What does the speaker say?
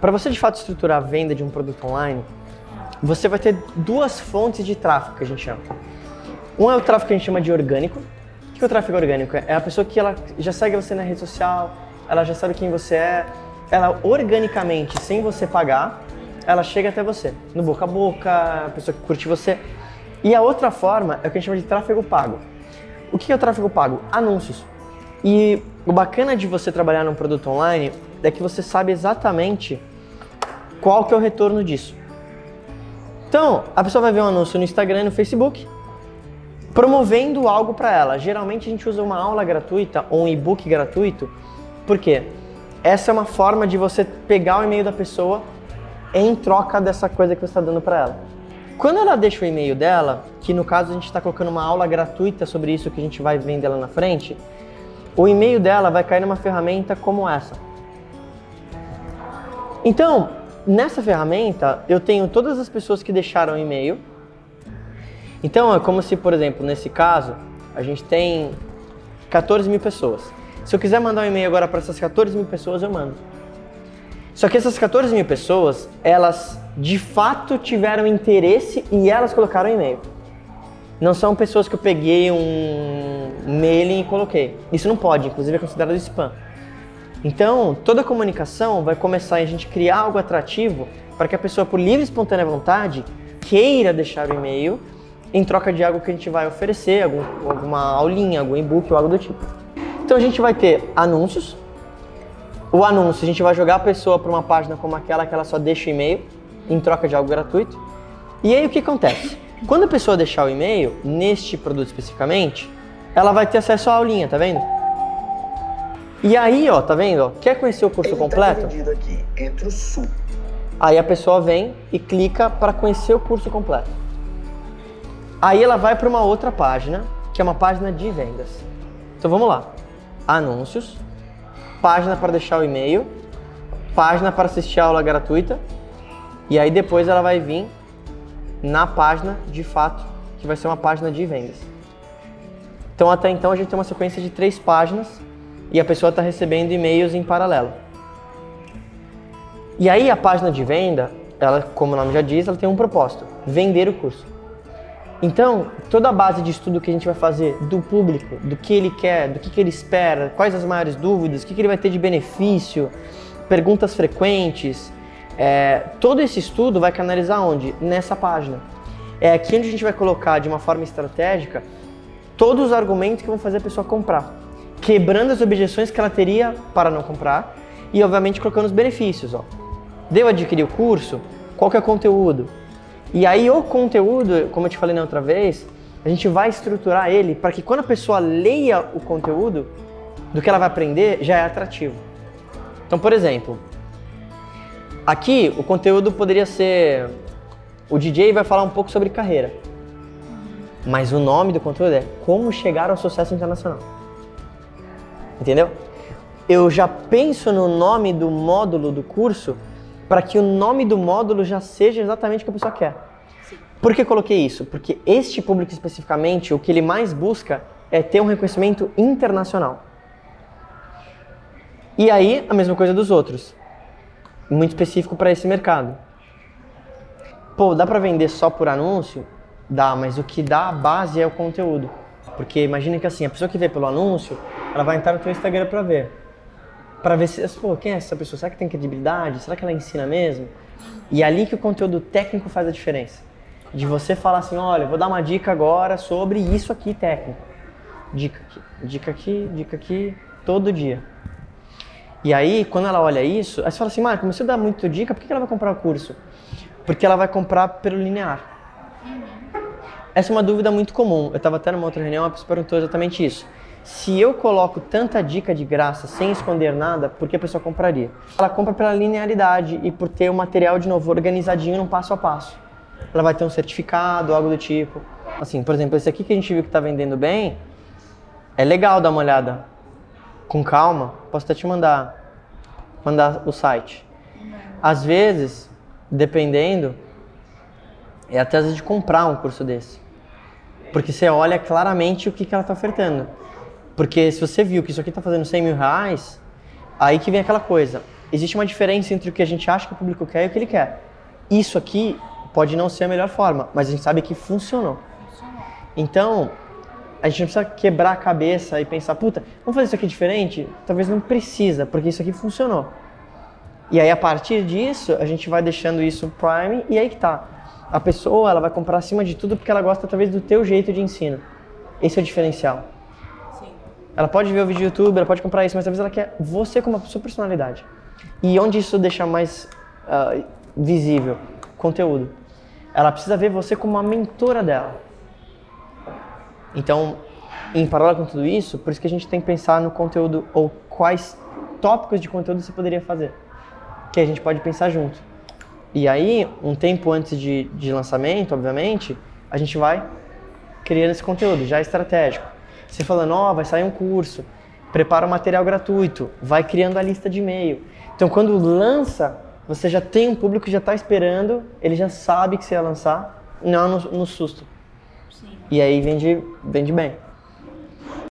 para você de fato estruturar a venda de um produto online, você vai ter duas fontes de tráfego que a gente chama. Um é o tráfego que a gente chama de orgânico. O que é o tráfego orgânico? É a pessoa que ela já segue você na rede social, ela já sabe quem você é, ela organicamente, sem você pagar, ela chega até você, no boca a boca, a pessoa que curte você. E a outra forma é o que a gente chama de tráfego pago. O que é o tráfego pago? Anúncios. E o bacana de você trabalhar num produto online é que você sabe exatamente qual que é o retorno disso. Então, a pessoa vai ver um anúncio no Instagram e no Facebook promovendo algo para ela. Geralmente a gente usa uma aula gratuita ou um e-book gratuito, porque essa é uma forma de você pegar o e-mail da pessoa em troca dessa coisa que você está dando para ela. Quando ela deixa o e-mail dela, que no caso a gente está colocando uma aula gratuita sobre isso que a gente vai vender lá na frente, o e-mail dela vai cair numa ferramenta como essa. Então, nessa ferramenta, eu tenho todas as pessoas que deixaram e-mail. Então, é como se, por exemplo, nesse caso, a gente tem 14 mil pessoas. Se eu quiser mandar um e-mail agora para essas 14 mil pessoas, eu mando. Só que essas 14 mil pessoas, elas de fato tiveram interesse e elas colocaram e-mail. Não são pessoas que eu peguei um mailing e coloquei. Isso não pode, inclusive é considerado spam. Então, toda a comunicação vai começar a gente criar algo atrativo para que a pessoa, por livre e espontânea vontade, queira deixar o e-mail em troca de algo que a gente vai oferecer, algum, alguma aulinha, algum e-book ou algo do tipo. Então, a gente vai ter anúncios, o anúncio, a gente vai jogar a pessoa para uma página como aquela que ela só deixa o e-mail em troca de algo gratuito. E aí o que acontece? Quando a pessoa deixar o e-mail, neste produto especificamente, ela vai ter acesso à aulinha, tá vendo? E aí, ó, tá vendo? Quer conhecer o curso Ele tá completo? Tá aqui, entre o sul. Aí a pessoa vem e clica para conhecer o curso completo. Aí ela vai para uma outra página, que é uma página de vendas. Então vamos lá. Anúncios, página para deixar o e-mail, página para assistir a aula gratuita, e aí depois ela vai vir na página de fato, que vai ser uma página de vendas. Então até então a gente tem uma sequência de três páginas e a pessoa está recebendo e-mails em paralelo. E aí a página de venda, ela, como o nome já diz, ela tem um propósito: vender o curso. Então, toda a base de estudo que a gente vai fazer do público, do que ele quer, do que, que ele espera, quais as maiores dúvidas, o que, que ele vai ter de benefício, perguntas frequentes, é, todo esse estudo vai canalizar onde? Nessa página. É aqui onde a gente vai colocar de uma forma estratégica todos os argumentos que vão fazer a pessoa comprar, quebrando as objeções que ela teria para não comprar e, obviamente, colocando os benefícios. Ó. Deu adquirir o curso? Qual que é o conteúdo? E aí o conteúdo, como eu te falei na outra vez, a gente vai estruturar ele para que quando a pessoa leia o conteúdo do que ela vai aprender, já é atrativo. Então, por exemplo, aqui o conteúdo poderia ser o DJ vai falar um pouco sobre carreira. Mas o nome do conteúdo é Como chegar ao sucesso internacional. Entendeu? Eu já penso no nome do módulo do curso para que o nome do módulo já seja exatamente o que a pessoa quer. Sim. Por que coloquei isso? Porque este público especificamente, o que ele mais busca é ter um reconhecimento internacional. E aí, a mesma coisa dos outros. Muito específico para esse mercado. Pô, dá para vender só por anúncio? Dá, mas o que dá a base é o conteúdo. Porque imagina que assim, a pessoa que vê pelo anúncio, ela vai entrar no teu Instagram para ver para ver se, pô, quem é essa pessoa? Será que tem credibilidade? Será que ela ensina mesmo? E é ali que o conteúdo técnico faz a diferença. De você falar assim, olha, vou dar uma dica agora sobre isso aqui técnico. Dica aqui, dica aqui, dica aqui, todo dia. E aí, quando ela olha isso, aí você fala assim, Marco, mas se eu dar muito dica, por que ela vai comprar o curso? Porque ela vai comprar pelo linear. Essa é uma dúvida muito comum. Eu estava até numa outra reunião, a pessoa perguntou exatamente isso se eu coloco tanta dica de graça sem esconder nada, por que a pessoa compraria? Ela compra pela linearidade e por ter o material de novo organizadinho no passo a passo. Ela vai ter um certificado, algo do tipo. Assim, por exemplo, esse aqui que a gente viu que está vendendo bem, é legal dar uma olhada. Com calma, posso até te mandar, mandar o site. Às vezes, dependendo, é até às vezes de comprar um curso desse. Porque você olha claramente o que, que ela está ofertando. Porque se você viu que isso aqui está fazendo 100 mil reais, aí que vem aquela coisa. existe uma diferença entre o que a gente acha que o público quer e o que ele quer. Isso aqui pode não ser a melhor forma, mas a gente sabe que funcionou. Então, a gente não precisa quebrar a cabeça e pensar, puta, vamos fazer isso aqui diferente? Talvez não precisa, porque isso aqui funcionou. E aí, a partir disso, a gente vai deixando isso prime e aí que tá. A pessoa, ela vai comprar acima de tudo porque ela gosta, talvez, do teu jeito de ensino. Esse é o diferencial. Ela pode ver o vídeo do YouTube, ela pode comprar isso, mas talvez ela quer você como a sua personalidade. E onde isso deixa mais ah, visível? Conteúdo. Ela precisa ver você como a mentora dela. Então, em paralelo com tudo isso, por isso que a gente tem que pensar no conteúdo ou quais tópicos de conteúdo você poderia fazer. Que a gente pode pensar junto. E aí, um tempo antes de, de lançamento, obviamente, a gente vai criando esse conteúdo, já estratégico. Você falando, ó, vai sair um curso, prepara o material gratuito, vai criando a lista de e-mail. Então, quando lança, você já tem um público que já está esperando, ele já sabe que você ia lançar, não no, no susto. Sim. E aí vende, vende bem.